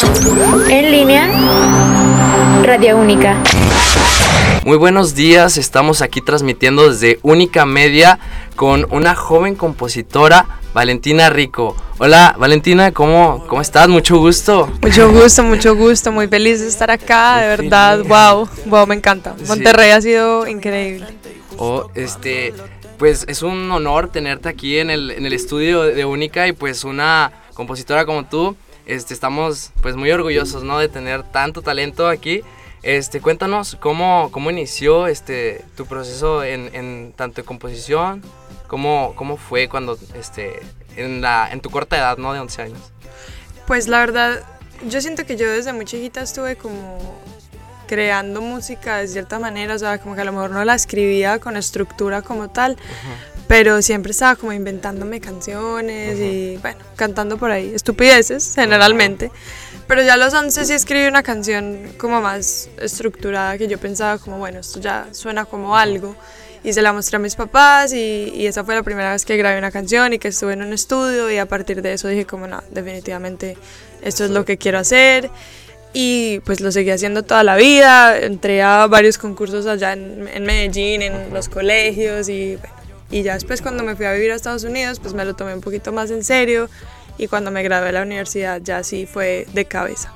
En línea, Radio Única. Muy buenos días, estamos aquí transmitiendo desde Única Media con una joven compositora, Valentina Rico. Hola Valentina, ¿cómo, cómo estás? Mucho gusto. Mucho gusto, mucho gusto, muy feliz de estar acá, de verdad, wow, wow, me encanta. Monterrey ha sido increíble. Oh, este, pues es un honor tenerte aquí en el, en el estudio de Única y pues una compositora como tú, este, estamos pues muy orgullosos, ¿no? De tener tanto talento aquí. Este, cuéntanos cómo, cómo inició este, tu proceso en, en tanto de composición, cómo, cómo fue cuando, este, en, la, en tu corta edad, ¿no? De 11 años. Pues la verdad, yo siento que yo desde muy chiquita estuve como creando música de cierta manera, o sea, como que a lo mejor no la escribía con estructura como tal, pero siempre estaba como inventándome canciones y bueno, cantando por ahí, estupideces generalmente. Pero ya a los 11 sí escribí una canción como más estructurada que yo pensaba como, bueno, esto ya suena como algo. Y se la mostré a mis papás y, y, esa fue la primera vez que grabé una canción y que estuve en un estudio y a partir de eso dije como, no, definitivamente esto es lo que quiero hacer. Y pues lo seguí haciendo toda la vida, entré a varios concursos allá en, en Medellín, en los colegios y bueno, y ya después cuando me fui a vivir a Estados Unidos, pues me lo tomé un poquito más en serio y cuando me gradué de la universidad ya sí fue de cabeza.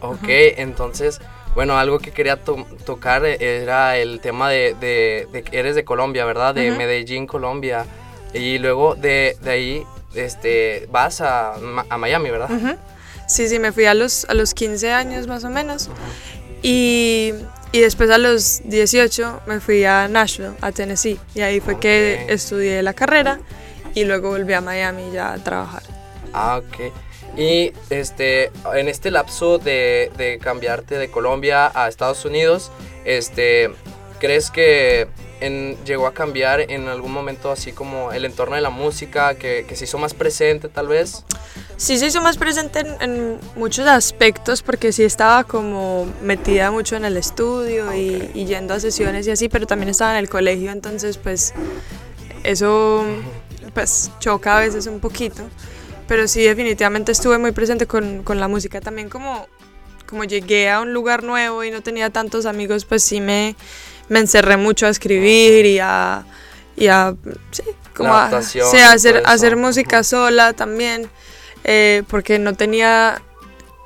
Ok, entonces, bueno, algo que quería tocar era el tema de, de, que eres de Colombia, ¿verdad? De Medellín, Colombia. Y luego de, de ahí este, vas a, a Miami, ¿verdad? Sí, sí, me fui a los, a los 15 años más o menos. Y, y, después a los 18 me fui a Nashville, a Tennessee. Y ahí fue que estudié la carrera y luego volví a Miami ya a trabajar. Ah, ok. Y este, en este lapso de, de cambiarte de Colombia a Estados Unidos, este, ¿crees que en, llegó a cambiar en algún momento así como el entorno de la música, que, que se hizo más presente tal vez? Sí, se hizo más presente en, en, muchos aspectos porque sí estaba como metida mucho en el estudio y, y, yendo a sesiones y así, pero también estaba en el colegio, entonces pues eso pues choca a veces un poquito. Pero sí, definitivamente estuve muy presente con, con, la música. También como, como llegué a un lugar nuevo y no tenía tantos amigos, pues sí me, me encerré mucho a escribir y a, y a sí, como a, sí, a hacer, hacer música sola también, eh, porque no tenía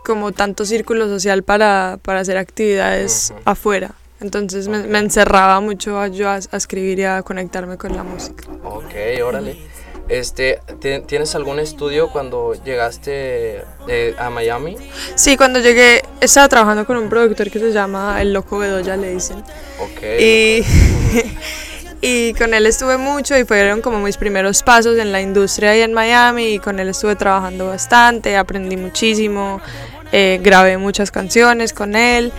como tanto círculo social para, para hacer actividades uh -huh. afuera. Entonces me, me, encerraba mucho a, yo a, a, escribir y a conectarme con la música. Ok, órale. Este, ¿Tienes algún estudio cuando llegaste eh, a Miami? Sí, cuando llegué estaba trabajando con un productor que se llama El Loco Bedoya, le dicen. Ok. Y, y con él estuve mucho y fueron como mis primeros pasos en la industria ahí en Miami y con él estuve trabajando bastante, aprendí muchísimo, eh, grabé muchas canciones con él.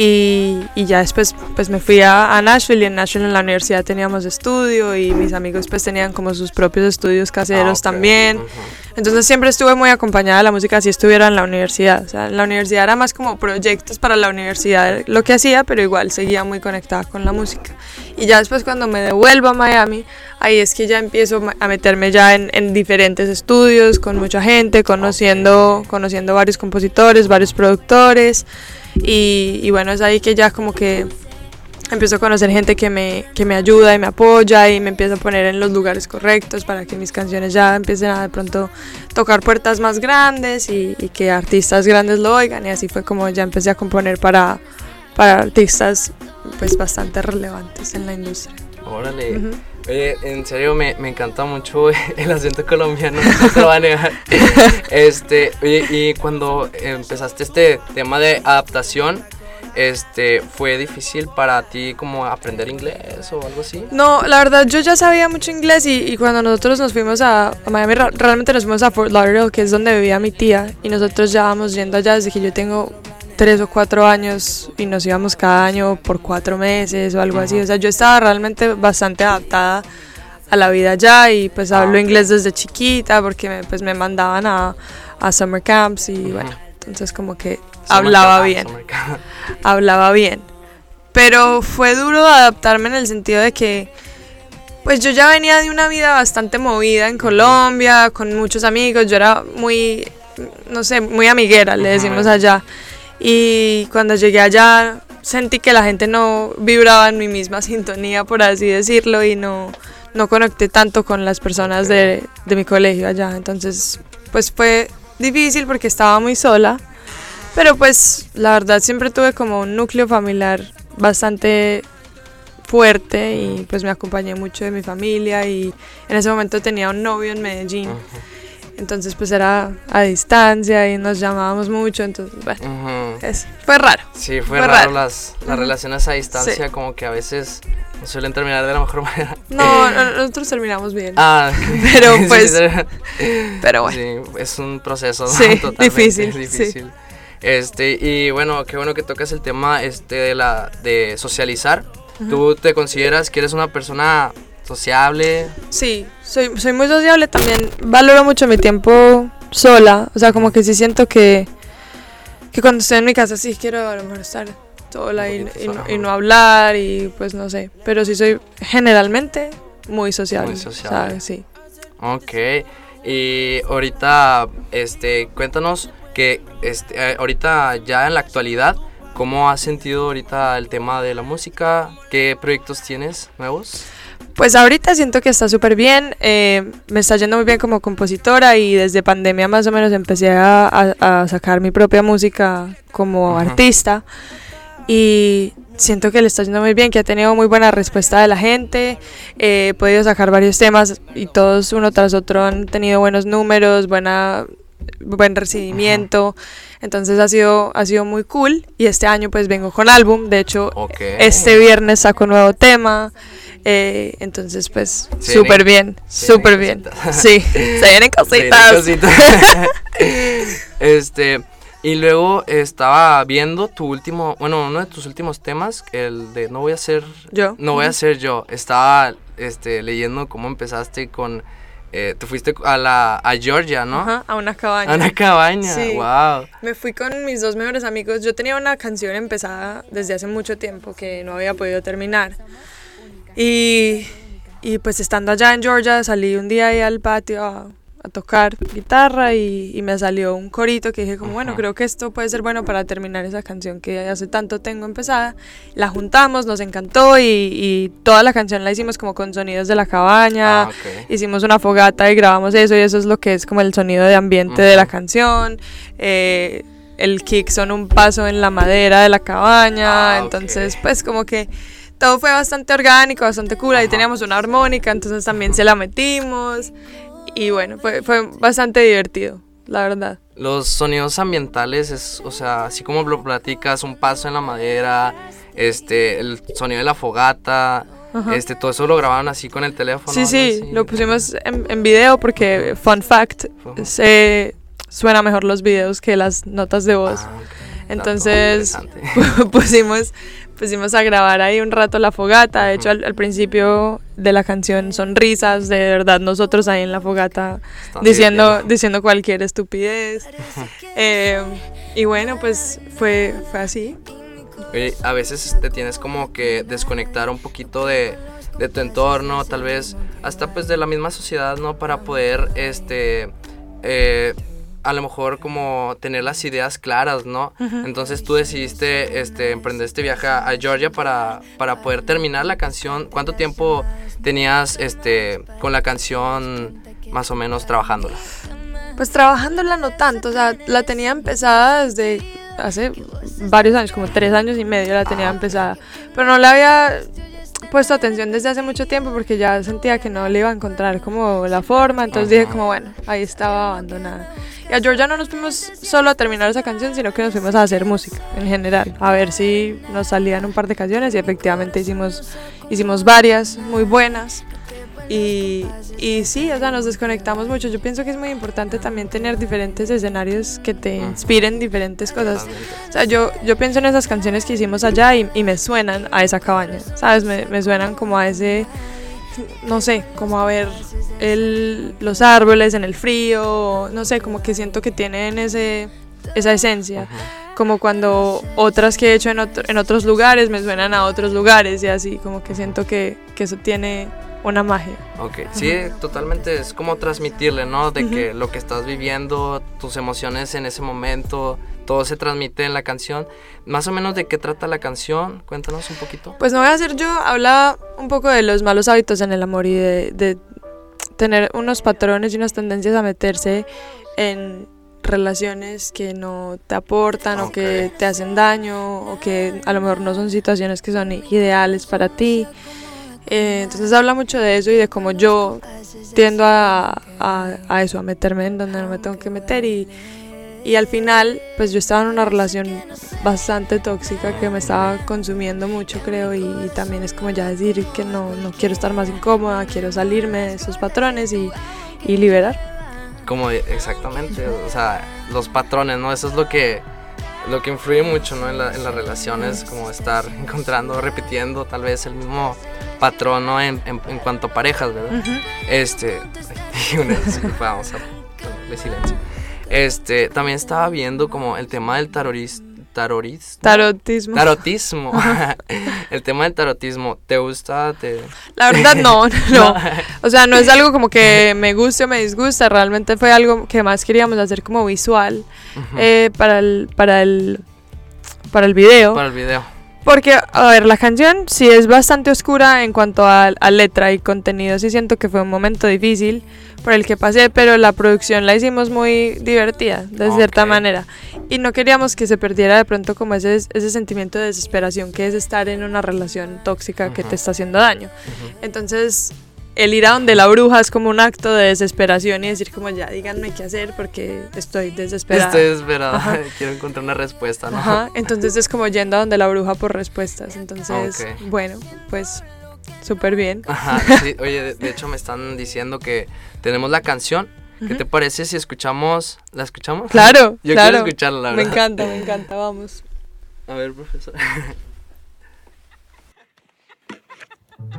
Y, y, ya después pues me fui a, a, Nashville y en Nashville en la universidad teníamos estudio y mis amigos pues tenían como sus propios estudios caseros ah, okay. también. Uh -huh. Entonces siempre estuve muy acompañada de la música si estuviera en la universidad. O sea, en la universidad era más como proyectos para la universidad lo que hacía, pero igual seguía muy conectada con la música. Y ya después cuando me devuelvo a Miami, ahí es que ya empiezo a meterme ya en, en diferentes estudios, con mucha gente, conociendo, conociendo varios compositores, varios productores. Y, y, bueno, es ahí que ya como que empiezo a conocer gente que me, que me ayuda y me apoya y me empiezo a poner en los lugares correctos para que mis canciones ya empiecen a de pronto tocar puertas más grandes y, y que artistas grandes lo oigan y así fue como ya empecé a componer para, para artistas pues bastante relevantes en la industria. Órale. Uh -huh. Oye, en serio me, me, encanta mucho el acento colombiano, no te lo voy a negar. Este, oye, y cuando empezaste este tema de adaptación, este, ¿fue difícil para ti como aprender inglés o algo así? No, la verdad yo ya sabía mucho inglés y, y cuando nosotros nos fuimos a, a, Miami, realmente nos fuimos a Fort Lauderdale, que es donde vivía mi tía, y nosotros ya vamos yendo allá desde que yo tengo tres o cuatro años y nos íbamos cada año por cuatro meses o algo uh -huh. así. O sea, yo estaba realmente bastante adaptada a la vida allá y pues hablo ah, inglés desde chiquita porque me, pues me mandaban a, a summer camps y uh -huh. bueno, entonces como que hablaba bien. hablaba bien. Pero fue duro adaptarme en el sentido de que pues yo ya venía de una vida bastante movida en Colombia, con muchos amigos, yo era muy no sé, muy amiguera, le decimos allá. Y cuando llegué allá sentí que la gente no vibraba en mi misma sintonía, por así decirlo, y no, no conecté tanto con las personas de, de mi colegio allá. Entonces, pues fue difícil porque estaba muy sola, pero pues la verdad siempre tuve como un núcleo familiar bastante fuerte y pues me acompañé mucho de mi familia y en ese momento tenía un novio en Medellín. Entonces pues era a distancia y nos llamábamos mucho, entonces bueno, es- fue raro. Sí, fue Fue raro raro. las, las relaciones a distancia, como que a veces suelen terminar de la mejor manera. No, no, nosotros terminamos bien, Ah, Pero, pues, sí, pero bueno. Sí, es un proceso. Sí, totalmente difícil, sí. Este, y bueno, qué bueno que tocas el tema este de la de socializar. ¿Tú te consideras que eres una persona sociable? Sí, soy, soy muy sociable también, valoro mucho mi tiempo sola, o sea, como que sí siento que, que cuando estoy en mi casa sí quiero a lo mejor estar sola y, y y no hablar y pues no sé, pero sí soy generalmente muy sociable, Muy sociable. ¿sabes? Sí. Ok. Y ahorita, este, cuéntanos que este, eh, ahorita ya en la actualidad, ¿cómo has sentido ahorita el tema de la música? ¿Qué proyectos tienes nuevos? Pues ahorita siento que está súper bien, eh, me está yendo muy bien como compositora y desde pandemia más o menos empecé a, a- a sacar mi propia música como artista y siento que le está yendo muy bien, que ha tenido muy buena respuesta de la gente, eh, he podido sacar varios temas y todos uno tras otro han tenido buenos números, buena, buen recibimiento, entonces ha sido, ha sido muy cool y este año pues vengo con álbum, de hecho este viernes saco un nuevo tema. eh, entonces, pues, súper bien, súper bien. cositas. Sí, se vienen cositas. este, y luego estaba viendo tu último, bueno, uno de tus últimos temas, el de No voy a ser, Yo. no voy a ser yo. Estaba este, leyendo cómo empezaste con, eh, te fuiste a la, a Georgia, ¿no? Ajá, a una cabaña. A una cabaña, Sí. wow. Me fui con mis dos mejores amigos. Yo tenía una canción empezada desde hace mucho tiempo que no había podido terminar. Y, y pues estando allá en Georgia salí un día ahí al patio a, a tocar guitarra y, y me salió un corito que dije como, bueno, creo que esto puede ser bueno para terminar esa canción que hace tanto tengo empezada. La juntamos, nos encantó y, y toda la canción la hicimos como con sonidos de la cabaña. Ah, ok. Hicimos una fogata y grabamos eso y eso es lo que es como el sonido de ambiente de la canción. Eh, el kick son un paso en la madera de la cabaña. Ah, entonces, pues como que todo fue bastante orgánico, bastante cool. Ahí teníamos una armónica, entonces también se la metimos. Y bueno, fue, fue bastante divertido, la verdad. Los sonidos ambientales es, o sea, así como lo platicas, un paso en la madera, este, el sonido de la fogata, Ajá. este, todo eso lo grabaron así con el teléfono. Sí, sí, así. lo pusimos en, en video porque, fun fact, se suena mejor los videos que las notas de voz. Ah. Entonces pusimos, pusimos a grabar ahí un rato la fogata. De hecho, al, al principio de la canción son risas, de verdad, nosotros ahí en la fogata Están diciendo, diciendo cualquier estupidez. Eh, y bueno, pues fue, fue así. Oye, a veces te tienes como que desconectar un poquito de, de tu entorno, tal vez hasta pues de la misma sociedad, ¿no? Para poder, este, eh, a lo mejor como tener las ideas claras, ¿no? Entonces tú decidiste, este, emprender este viaje a Georgia para, para poder terminar la canción. ¿Cuánto tiempo tenías, este, con la canción más o menos trabajándola? Pues trabajándola no tanto, o sea, la tenía empezada desde hace varios años, como tres años y medio la tenía Ah, empezada, pero no le había puesto atención desde hace mucho tiempo porque ya sentía que no le iba a encontrar como la forma, entonces dije Ajá. como bueno, ahí estaba abandonada. Y a Georgia no nos fuimos solo a terminar esa canción, sino que nos fuimos a hacer música en general, a ver si nos salían un par de canciones y efectivamente hicimos, hicimos varias muy buenas. Y, y sí, o sea, nos desconectamos mucho. Yo pienso que es muy importante también tener diferentes escenarios que te Ujú. inspiren diferentes cosas. O sea, yo, yo pienso en esas canciones que hicimos allá y, y me suenan a esa cabaña, ¿sabes? Me, me suenan como a ese, no sé, como a ver el, los árboles en el frío, no sé, como que siento que tienen ese, esa esencia. Como cuando otras que he hecho en, otro- en otros lugares me suenan a otros lugares y así, como que siento que, que eso tiene una magia. Ok, sí, totalmente es como transmitirle, ¿no? De que lo que estás viviendo, tus emociones en ese momento, todo se transmite en la canción. Más o menos de qué trata la canción, cuéntanos un poquito. Pues no voy a hacer yo, habla un poco de los malos hábitos en el amor y de, de tener unos patrones y unas tendencias a meterse en relaciones que no te aportan o que te hacen daño o que a lo mejor no son situaciones que son ideales para ti. Eh, entonces habla mucho de eso y de cómo yo tiendo a, a- eso, a meterme en donde no me tengo que meter y, y al final pues yo estaba en una relación bastante tóxica que me estaba consumiendo mucho creo y, y también es como ya decir que no, no quiero estar más incómoda, quiero salirme de esos patrones y, y liberar. Como exactamente, o sea, los patrones, ¿no? Eso es lo que lo que influye mucho, ¿no? En, la- en las relaciones, como estar encontrando, repitiendo tal vez el mismo patrón, ¿no? En, en- en cuanto a parejas, ¿verdad? Este, una vamos a ponerle silencio. Este, también estaba viendo como el tema del taroris, Tarotismo. tarotismo. el tema del tarotismo, ¿te gusta? ¿Te... La verdad no, no. O sea, no es algo como que me guste o me disgusta, realmente fue algo que más queríamos hacer como visual eh, para el para el para el video. Para el video. Porque, a ver, la canción sí es bastante oscura en cuanto a, a letra y contenido. Sí siento que fue un momento difícil por el que pasé, pero la producción la hicimos muy divertida, de cierta Ok. manera. Y no queríamos que se perdiera de pronto como ese, ese sentimiento de desesperación que es estar en una relación tóxica que Ujú. te está haciendo daño. Entonces, el ir a donde la bruja es como un acto de desesperación y decir como ya, díganme qué hacer porque estoy desesperada. Estoy desesperada, Ajá. quiero encontrar una respuesta, ¿no? Ajá, entonces es como yendo a donde la bruja por respuestas. Entonces, Ok. bueno, pues súper bien. Ajá, sí, oye, de, de hecho me están diciendo que tenemos la canción. ¿Qué te parece si escuchamos? ¿La escuchamos? Claro, Yo claro. quiero escucharla, la Me verdad. encanta, me encanta, vamos. A ver, profesor.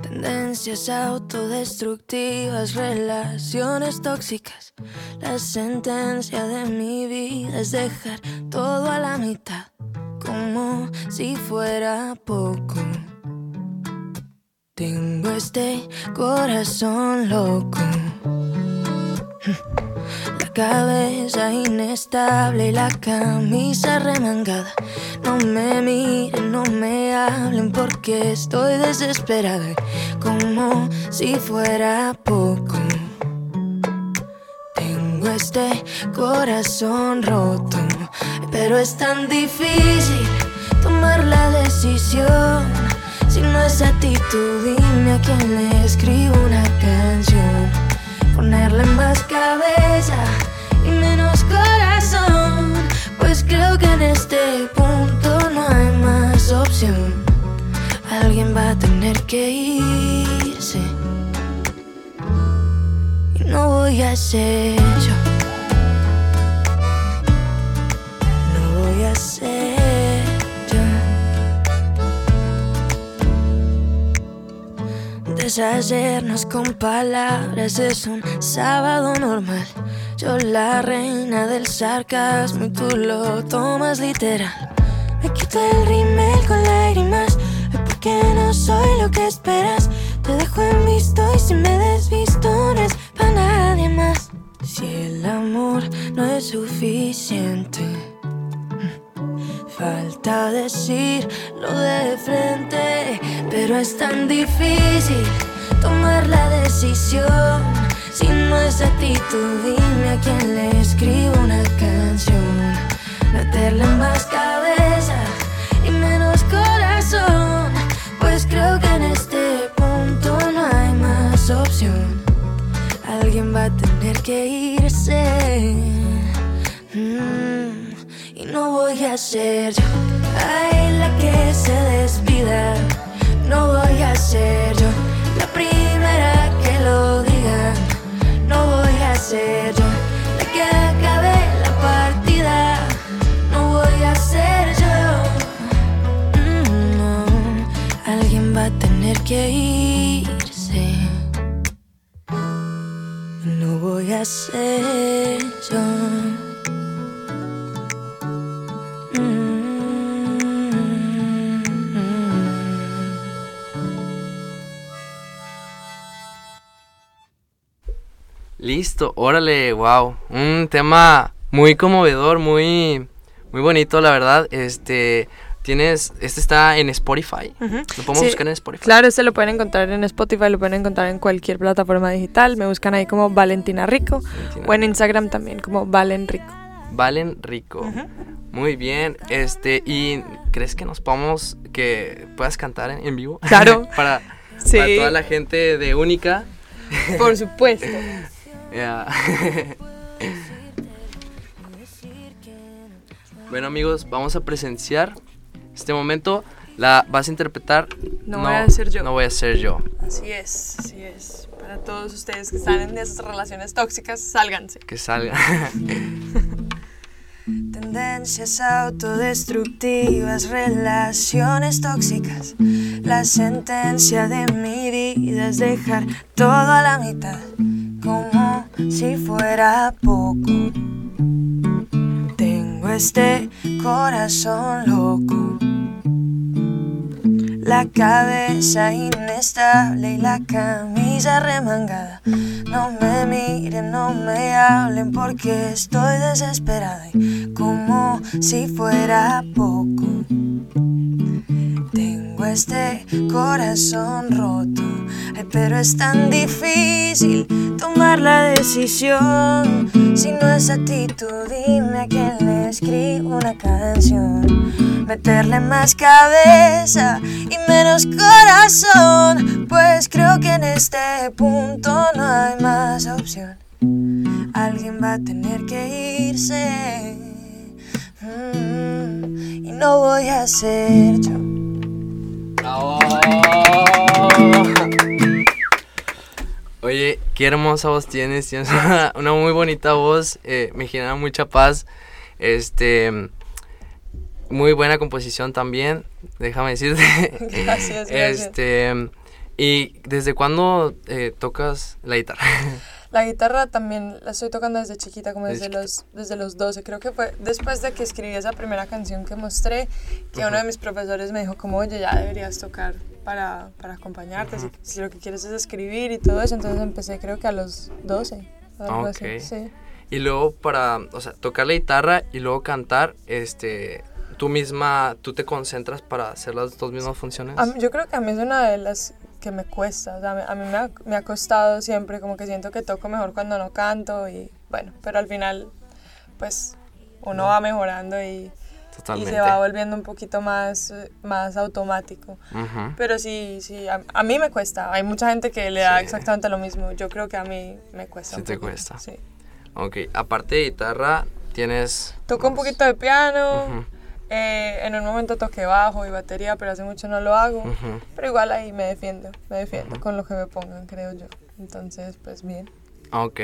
Tendencias autodestructivas, relaciones tóxicas. La sentencia de mi vida es dejar todo a la mitad, como si fuera poco. Tengo este corazón loco. La cabeza inestable y la camisa remangada. No me miren, no me hablen porque estoy desesperada. Como si fuera poco. Tengo este corazón roto, pero es tan difícil tomar la decisión. Si no es a ti, tú dime a quién le escribo una canción. Ponerle más cabeza y menos corazón. Pues creo que en este punto no hay más opción. Alguien va a tener que irse. Y no voy a ser yo. Deshacernos con palabras es un sábado normal. Yo la reina del sarcasmo y tú lo tomas literal. Me quito el rímel con lágrimas. Ay, porque no soy lo que esperas. Te dejo en visto y si me desvisto no es para nadie más. Si el amor no es suficiente. Falta decirlo de frente, pero es tan difícil tomar la decisión. Si no es a ti, tú dime a quién le escribo una canción. Meterle más cabeza y menos corazón, pues creo que en este punto no hay más opción. Alguien va a tener que irse. A ser yo, ay, la que se despida. No voy a ser yo, la primera que lo diga. No voy a ser yo, la que acabe la partida. No voy a ser yo. Mm, no, alguien va a tener que irse. No voy a ser yo. Listo, órale, wow. Un tema muy conmovedor, muy, muy bonito, la verdad. Este, tienes, este está en Spotify. Lo podemos Sí, buscar en Spotify. Claro, este lo pueden encontrar en Spotify, lo pueden encontrar en cualquier plataforma digital. Me buscan ahí como Valentina Rico Valentina. o en Instagram también como Valen Rico. Valen Rico. Muy bien. Este, ¿y crees que nos podamos, que puedas cantar en, en vivo? Claro. para, Sí. para toda la gente de Única. Por supuesto. Ya. bueno amigos, vamos a presenciar este momento. La vas a interpretar. No voy a ser yo. No voy a ser yo. Así es, así es. Para todos ustedes que están en esas relaciones tóxicas, sálganse. Que salga. Tendencias autodestructivas, relaciones tóxicas. La sentencia de mi vida es dejar todo a la mitad, como si fuera poco. Tengo este corazón loco. La cabeza inestable y la camisa remangada. No me miren, no me hablen porque estoy desesperada y como si fuera poco. Tengo este corazón roto, pero es tan difícil tomar la decisión. Si no es a ti, tú dime a quién le escribo una canción. Meterle más cabeza y menos corazón, pues creo que en este punto no hay más opción. Alguien va a tener que irse. mm, y no voy a ser yo. ¡Bravo! Oye, qué hermosa voz tienes. Tienes una, una muy bonita voz. eh, me genera mucha paz. Este. Muy buena composición también. Déjame decirte. Gracias, gracias. Este. ¿Y desde cuándo eh, tocas la guitarra? La guitarra también la estoy tocando desde chiquita, como Desde desde, los, desde los 12. Creo que fue después de que escribí esa primera canción que mostré, que uno de mis profesores me dijo como, oye, ya deberías tocar para, para acompañarte, si, si lo que quieres es escribir y todo eso. Entonces empecé creo que a los 12. Algo así, Ok. sí. Y luego para, o sea, tocar la guitarra y luego cantar, este, tú misma, tú te concentras para hacer las dos mismas funciones. Mí- yo creo que a mí es una de las que me cuesta, o sea, a mí me ha, me ha costado siempre, como que siento que toco mejor cuando no canto y bueno, pero al final pues uno va mejorando y, y se va volviendo un poquito más, más automático. Ujú. Pero sí, sí, a, a mí me cuesta. Hay mucha gente que le da Sí. exactamente lo mismo. Yo creo que a mí me cuesta. Sí un te poquito, cuesta. Sí. Ok, aparte de guitarra, tienes... Toco un poquito de piano. Ujú, eh, en un momento toqué bajo y batería, pero hace mucho no lo hago. ujú. Pero igual ahí me defiendo, me defiendo con lo que me pongan, creo yo. Entonces, pues bien. Ok,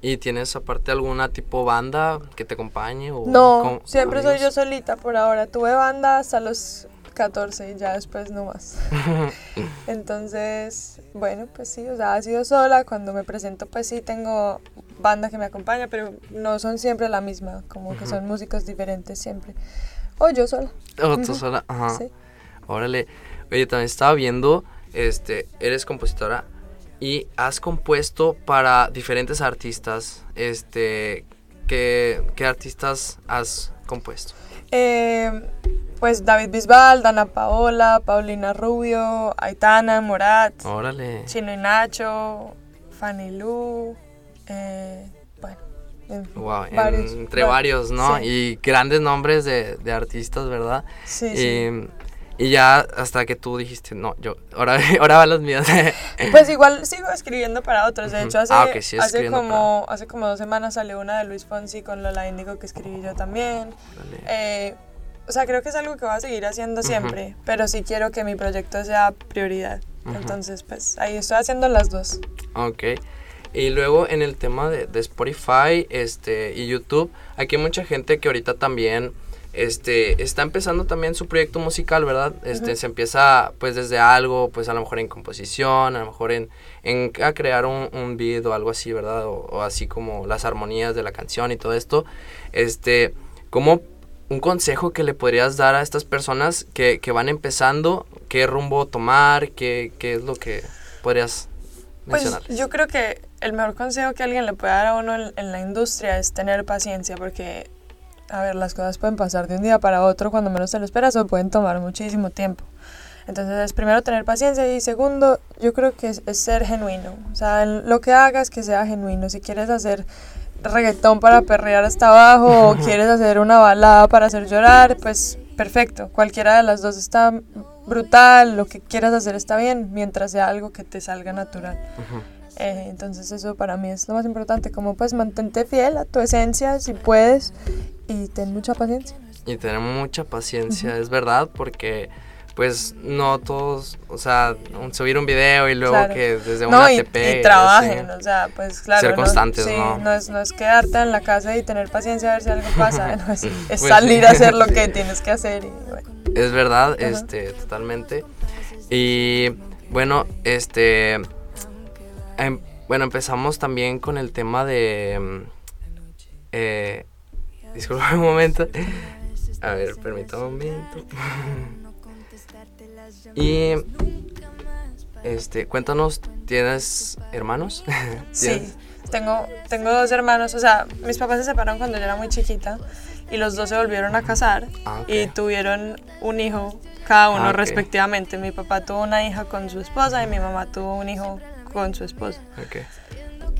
¿y tienes aparte alguna tipo banda que te acompañe? O No, con- siempre soy yo solita por ahora. Tuve banda hasta los 14 y ya después no más. Entonces, bueno, pues sí, o sea, ha sido sola. Cuando me presento, pues sí, tengo banda que me acompaña, pero no son siempre la misma, como que son músicos diferentes siempre. O yo sola. O tú sola, ajá. Sí. Órale. Oye, también estaba viendo, este, eres compositora y has compuesto para diferentes artistas. Este, ¿qué, qué artistas has compuesto? Eh, pues David Bisbal, Dana Paola, Paulina Rubio, Aitana, Morat, Órale. Chino y Nacho, Fanny Lu, eh, en Wow, varios, entre va- varios, ¿no? sí. Y grandes nombres de, de artistas, ¿verdad? Sí, sí. Y, y ya hasta que tú dijiste, no, yo, ahora, ahora van las mías. Pues igual sigo escribiendo para otros. De hecho, hace, Ah, hace, como, hace como dos semanas salió una de Luis Fonsi con Lola Índigo que escribí yo también. Eh, o sea, creo que es algo que voy a seguir haciendo siempre, pero sí quiero que mi proyecto sea prioridad. Entonces, pues ahí estoy haciendo las dos. Ok. Y luego en el tema de, de Spotify este, y YouTube, aquí hay mucha gente que ahorita también este, está empezando también su proyecto musical, ¿verdad? Este, Se empieza pues desde algo, pues a lo mejor en composición, a lo mejor en, en a crear un, un beat o algo así, ¿verdad? O, o así como las armonías de la canción y todo esto. Este, ¿cómo un consejo que le podrías dar a estas personas que, que van empezando? ¿Qué rumbo tomar? ¿Qué, qué es lo que podrías Pues yo creo que el mejor consejo que alguien le puede dar a uno en, en la industria es tener paciencia porque, a ver, las cosas pueden pasar de un día para otro cuando menos te lo esperas o pueden tomar muchísimo tiempo. Entonces, es primero tener paciencia y segundo, yo creo que es, es ser genuino. O sea, lo que hagas que sea genuino. Si quieres hacer reggaetón para perrear hasta abajo o quieres hacer una balada para hacer llorar, pues perfecto. Cualquiera de las dos está brutal, lo que quieras hacer está bien, mientras sea algo que te salga natural. Eh, entonces eso para mí es lo más importante, como pues mantente fiel a tu esencia si puedes y ten mucha paciencia. Y tener mucha paciencia, es verdad, porque pues no todos, o sea, subir un video y luego Claro. que desde No, una y, te y trabajen, o sea, pues claro. Ser no- constantes, sí, ¿no? es, no es quedarte en la casa y tener paciencia a ver si algo pasa, no, es, es Pues salir a hacer lo que tienes que hacer y bueno. Es verdad, Ajá. este, totalmente. Y bueno, este, em- bueno, empezamos también con el tema de, em, eh, disculpa un momento. A ver, permítame un momento. Y, este, cuéntanos, ¿tienes hermanos? Sí, tengo, tengo dos hermanos, o sea, mis papás se separaron cuando yo era muy chiquita y los dos se volvieron a casar Ah, y tuvieron un hijo cada uno Ah, respectivamente. Mi papá tuvo una hija con su esposa y mi mamá tuvo un hijo con su esposa.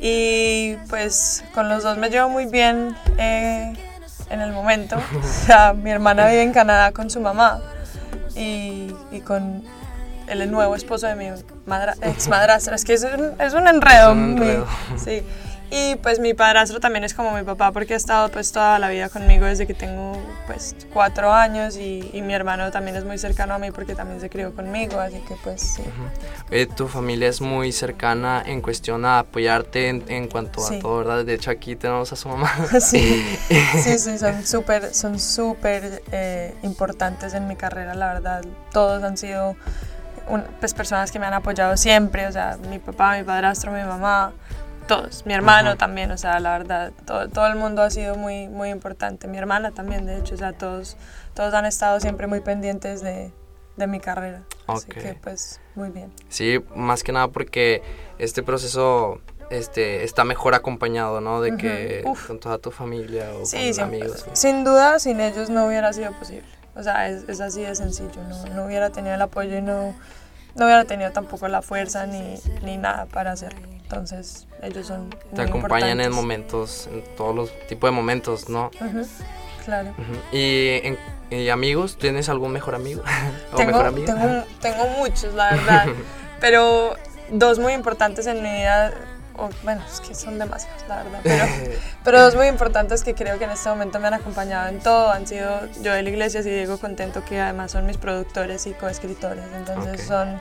Y pues con los dos me llevo muy bien eh, en el momento. O sea, mi hermana vive en Canadá con su mamá y, y con el nuevo esposo de mi madra, ex madrastra. Es que es un, es un enredo. Es un mi- enredo. sí. Y pues mi padrastro también es como mi papá porque ha estado pues toda la vida conmigo desde que tengo pues cuatro años y, y mi hermano también es muy cercano a mí porque también se crió conmigo, así que pues sí. Eh, tu familia es muy cercana en cuestión a apoyarte en, en cuanto Sí. a todo, ¿verdad? De hecho, aquí tenemos a su mamá. Sí, sí, sí, son súper, son súper eh, importantes en mi carrera, la verdad. Todos han sido un- pues, personas que me han apoyado siempre, o sea, mi papá, mi padrastro, mi mamá, todos. Mi hermano Ajá. también, o sea, la verdad, todo, todo el mundo ha sido muy, muy importante. Mi hermana también, de hecho, o sea, todos, todos han estado siempre muy pendientes de, de mi carrera. Así Ok. que, pues, muy bien. Sí, más que nada porque este proceso este, está mejor acompañado, ¿no? De que Uf. con toda tu familia o Sí, con sin, amigos. ¿no? sin duda, sin ellos no hubiera sido posible. O sea, es, es así de sencillo. No, no hubiera tenido el apoyo y no, no hubiera tenido tampoco la fuerza ni, ni nada para hacerlo. Entonces, ellos son. Te muy acompañan en momentos, en todos los tipos de momentos, ¿no? Claro. Y, en- y amigos, ¿tienes algún mejor amigo? ¿O Tengo, mejor amiga? tengo, tengo muchos, la verdad. pero dos muy importantes en mi vida. o, bueno, es que son demasiados, la verdad. Pero, Pero dos muy importantes que creo que en este momento me han acompañado en todo han sido Joel Iglesias y Diego Contento, que además son mis productores y coescritores. Entonces son,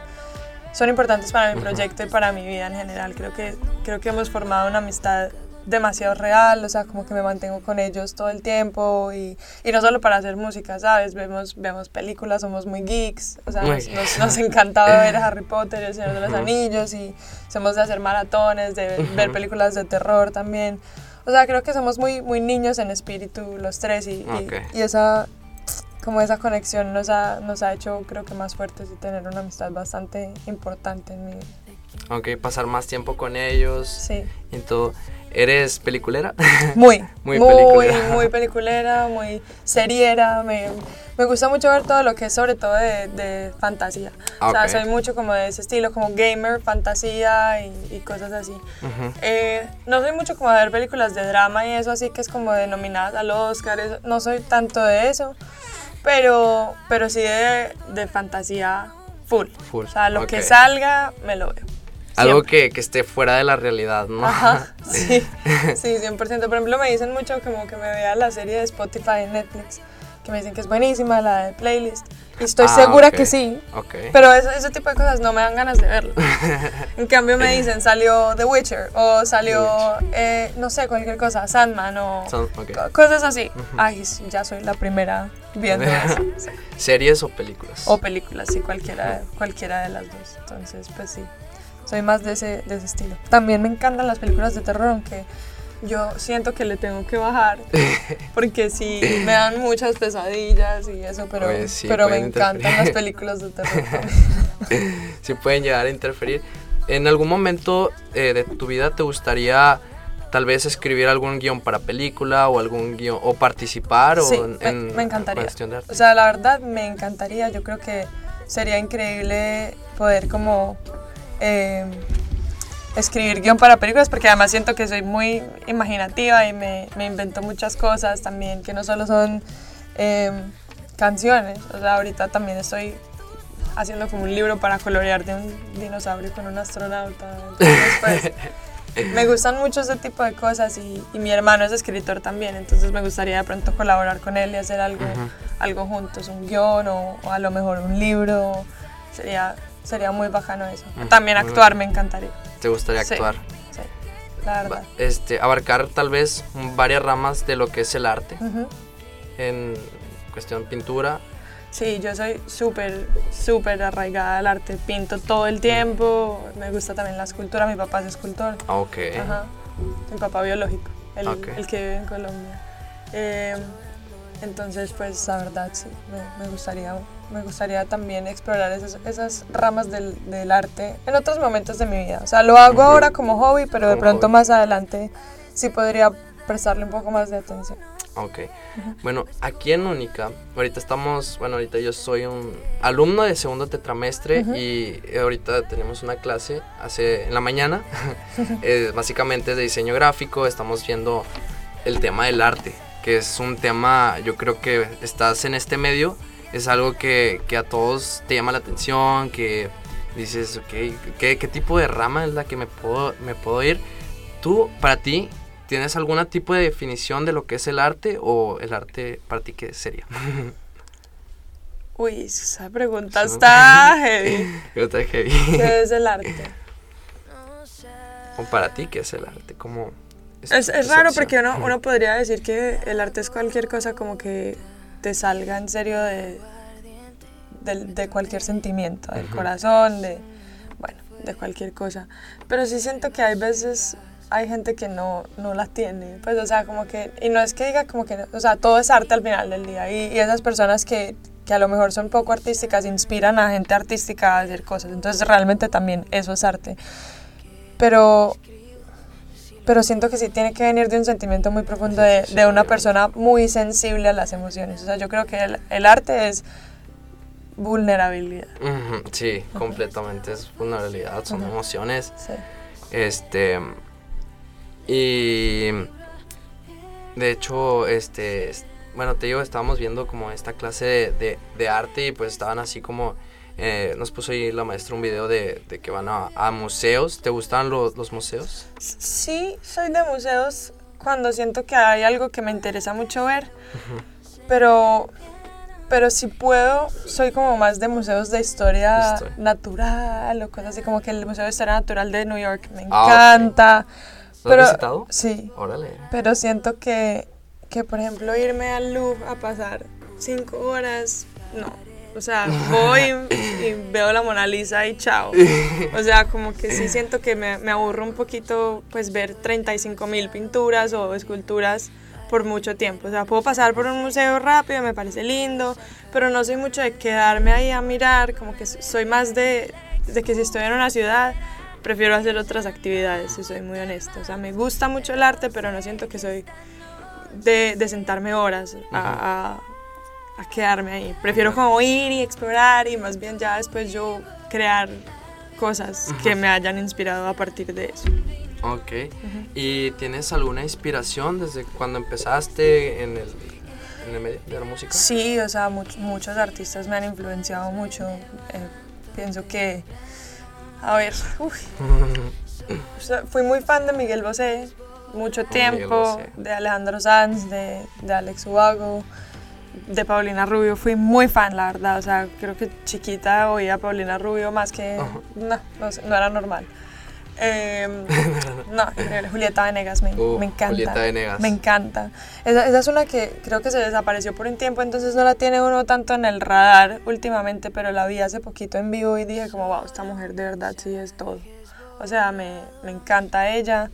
son importantes para mi proyecto y para mi vida en general. Creo que, creo que hemos formado una amistad demasiado real, o sea, como que me mantengo con ellos todo el tiempo y, y no solo para hacer música, ¿sabes? Vemos, vemos películas, somos muy geeks, o sea, nos, nos, nos encantaba ver Harry Potter, El Señor de los. Anillos y somos de hacer maratones, de ver películas de terror también. O sea, creo que somos muy, muy niños en espíritu los tres y, y- Ok. y esa, como esa conexión nos ha, nos ha hecho creo que más fuertes y tener una amistad bastante importante en mi vida. Ok, pasar más tiempo con ellos Sí. y todo. ¿Eres peliculera? Muy, Muy muy, peliculera. muy peliculera, muy seriera. Me, me gusta mucho ver todo lo que es sobre todo de, de fantasía. Ah, O sea, soy mucho como de ese estilo, como gamer, fantasía y, y cosas así. Ujú. Eh, no soy mucho como de ver películas de drama y eso, así que es como denominadas al Oscar. eso- no soy tanto de eso, pero, pero sí de, de fantasía full. Full, O sea, lo que salga, me lo veo. Algo que, que esté fuera de la realidad, ¿no? Ajá, sí, sí, 100%. Por ejemplo, me dicen mucho como que me vea la serie de Spotify en Netflix, que me dicen que es buenísima, la de playlist. Y estoy Ah, segura ok. que sí, Ok. pero ese, ese tipo de cosas no me dan ganas de verlo. En cambio me dicen, salió The Witcher, o salió, eh, no sé, cualquier cosa, Sandman, o Son- ok. co- cosas así. Ay, ya soy la primera viendo eso. sí. ¿Series o películas? O películas, sí, cualquiera, cualquiera de las dos. Entonces, pues sí, soy más de ese, de ese estilo. También me encantan las películas de terror, aunque yo siento que le tengo que bajar, porque sí, me dan muchas pesadillas y eso, pero, Oye, sí, pero me encantan las películas de terror. sí pueden llegar a interferir. ¿En algún momento eh, de tu vida te gustaría tal vez escribir algún guion para película o algún guion o participar Sí, o en, me, en me encantaría. arte? O sea, la verdad me encantaría. Yo creo que sería increíble poder como eh, escribir guion para películas porque además siento que soy muy imaginativa y me, me invento muchas cosas también que no solo son eh, canciones. O sea, ahorita también estoy haciendo como un libro para colorear de un dinosaurio con un astronauta. Entonces, pues, me gustan mucho ese tipo de cosas y, y mi hermano es escritor también, entonces me gustaría de pronto colaborar con él y hacer algo, algo juntos, un guion o, o a lo mejor un libro. Sería, sería muy bajano eso. También actuar me encantaría. ¿Te gustaría actuar? Sí, la verdad. Este, abarcar tal vez varias ramas de lo que es el arte en cuestión pintura. Sí, yo soy súper, súper arraigada al arte. Pinto todo el tiempo. Me gusta también la escultura. Mi papá es escultor. Ah, Ok. Ajá. Mi papá biológico, el, el que vive en Colombia. Eh, entonces, pues la verdad sí, me, me gustaría, me gustaría también explorar esas, esas ramas del, del arte en otros momentos de mi vida. O sea, lo hago ahora como hobby, pero de pronto más adelante sí podría prestarle un poco más de atención. Ok. Bueno, aquí en Única, ahorita estamos, bueno, ahorita yo soy un alumno de segundo tetramestre y ahorita tenemos una clase hace en la mañana, eh, básicamente de diseño gráfico, estamos viendo el tema del arte, que es un tema, yo creo que estás en este medio, es algo que, que a todos te llama la atención, que dices, ok, ¿qué, qué tipo de rama es la que me puedo, me puedo ir? Tú, para ti, ¿Tienes algún tipo de definición de lo que es el arte o el arte para ti qué sería? Uy, esa pregunta está heavy. Está heavy. ¿Qué es el arte? ¿O para ti qué es el arte? ¿Cómo Es, tu es raro porque uno, uno podría decir que el arte es cualquier cosa como que te salga en serio de, del- de cualquier sentimiento, del Ujú. corazón, de, bueno, de cualquier cosa. Pero sí siento que hay veces hay gente que no, no la tiene, pues o sea, como que, y no es que diga como que, no, o sea, todo es arte al final del día y, y esas personas que, que a lo mejor son poco artísticas inspiran a gente artística a hacer cosas, entonces realmente también eso es arte. Pero pero siento que sí tiene que venir de un sentimiento muy profundo de, de una persona muy sensible a las emociones. O sea, yo creo que el, el arte es vulnerabilidad. Sí, completamente. Es vulnerabilidad, son emociones. Sí. Este. Y. De hecho, este. es- Bueno, te digo, estábamos viendo como esta clase de, de- de arte y pues estaban así como. Eh, nos puso ahí la maestra un video de, de que van a, a museos. ¿Te gustan lo- los museos? Sí, soy de museos cuando siento que hay algo que me interesa mucho ver, pero, pero si puedo, soy como más de museos de historia natural o cosas así, como que el Museo de Historia Natural de New York me Ah, encanta. ¿Lo has pero, visitado? Sí, Órale. pero siento que, que, por ejemplo, irme al Louvre a pasar cinco horas, no. O sea, voy y veo la Mona Lisa y chao. O sea, como que sí siento que me, me aburro un poquito pues ver 35 mil pinturas o esculturas por mucho tiempo. O sea, puedo pasar por un museo rápido, me parece lindo, pero no soy mucho de quedarme ahí a mirar, como que soy más de, de que si estoy en una ciudad, prefiero hacer otras actividades, si soy muy honesta. O sea, me gusta mucho el arte, pero no siento que soy de, de sentarme horas a, a- quedarme ahí. Prefiero como ir y explorar y más bien ya después yo crear cosas que me hayan inspirado a partir de eso. Ok. ¿Y tienes alguna inspiración desde cuando empezaste en el, en el medio de la música? Sí, o sea, much- muchos artistas me han influenciado mucho. Eh, pienso que, a ver, uy, o sea, fui muy fan de Miguel Bosé mucho Miguel tiempo, Bosé. de Alejandro Sanz, de, de Alex Ubago, de Paulina Rubio. Fui muy fan, la verdad. O sea, creo que chiquita oía a Paulina Rubio más que... No, no, sé, no era normal. Em, no. Julieta Venegas me, Uh, me encanta. Julieta Venegas. Me encanta. Esa, esa es una que creo que se desapareció por un tiempo, entonces no la tiene uno tanto en el radar últimamente, pero la vi hace poquito en vivo y dije como, wow, esta mujer de verdad sí es todo. O sea, me, me encanta ella,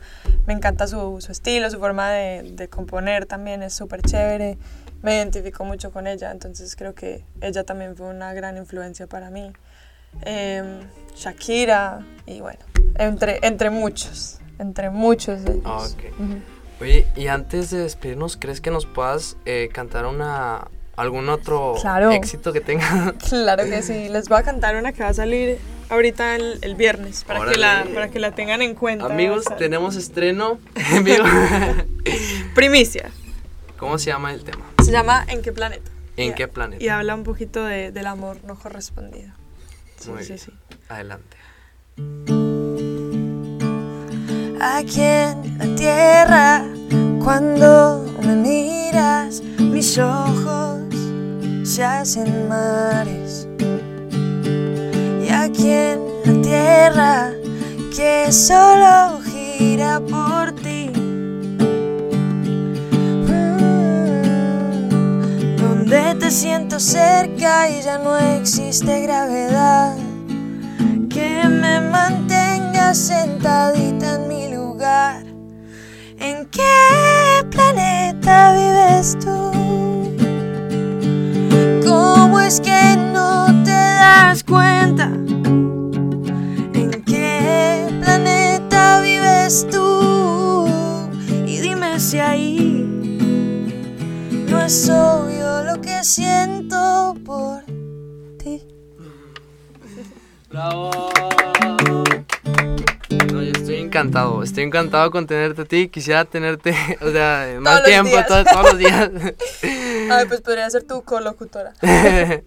me encanta su, su estilo, su forma de, de componer también es súper chévere. Me identifico mucho con ella, entonces creo que ella también fue una gran influencia para mí. Em, Shakira y bueno, entre, entre muchos, entre muchos de ellos. Ah, ok. Ujú. Oye, y antes de despedirnos, ¿crees que nos puedas eh, cantar una algún otro Claro. éxito que tenga? Claro que sí, les voy a cantar una que va a salir ahorita el, el viernes para que, la, para que la tengan en cuenta. Amigos, tenemos estreno en vivo. Primicia. ¿Cómo se llama el tema? Se llama ¿En qué planeta? ¿En Y- qué planeta? Y habla un poquito de- del amor no correspondido. Sí, Muy sí, bien. sí. Adelante. Aquí en la tierra, cuando me miras, mis ojos se hacen mares. Y aquí en la tierra, que solo gira siento cerca y ya no existe gravedad que me mantenga sentadita en mi lugar. ¿En qué planeta vives tú? ¿Cómo es que no te das cuenta? ¿En qué planeta vives tú? Y dime si ahí no es obvio siento por ti. ¡Bravo! No, yo estoy encantado, estoy encantado con tenerte a ti. Quisiera tenerte, o sea, más los tiempo, todos los días. Ay, pues podría ser tu colocutora. Oye,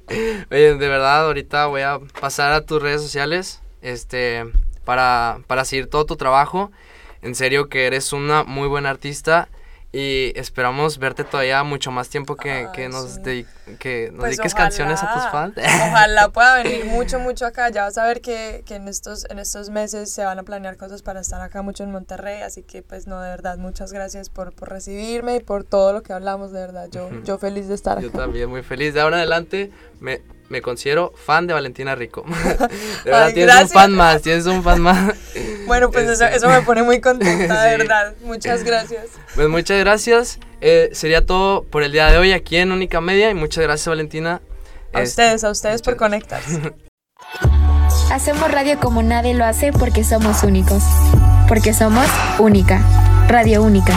de verdad, ahorita voy a pasar a tus redes sociales este, para, para seguir todo tu trabajo. En serio que eres una muy buena artista y esperamos verte todavía mucho más tiempo que, que Ay, nos, sí. dedi- que nos Pues dediques ojalá, canciones a tus fans. Ojalá pueda venir mucho, mucho acá. Ya vas a ver que, que en, estos, en estos meses se van a planear cosas para estar acá mucho en Monterrey. Así que, pues, no, de verdad, muchas gracias por, por recibirme y por todo lo que hablamos, de verdad. Yo, yo feliz de estar Yo acá. también muy feliz. De ahora en adelante me, me considero fan de Valentina Rico. De verdad, Ay, tienes un fan más, tienes un fan más. Bueno, pues eso, Este. eso me pone muy contenta, de Sí. verdad. Muchas gracias. Pues muchas gracias. Eh, sería todo por el día de hoy aquí en Única Media y muchas gracias Valentina. A Este, ustedes, a ustedes por conectarse. Hacemos radio como nadie lo hace porque somos únicos. Porque somos única. Radio única.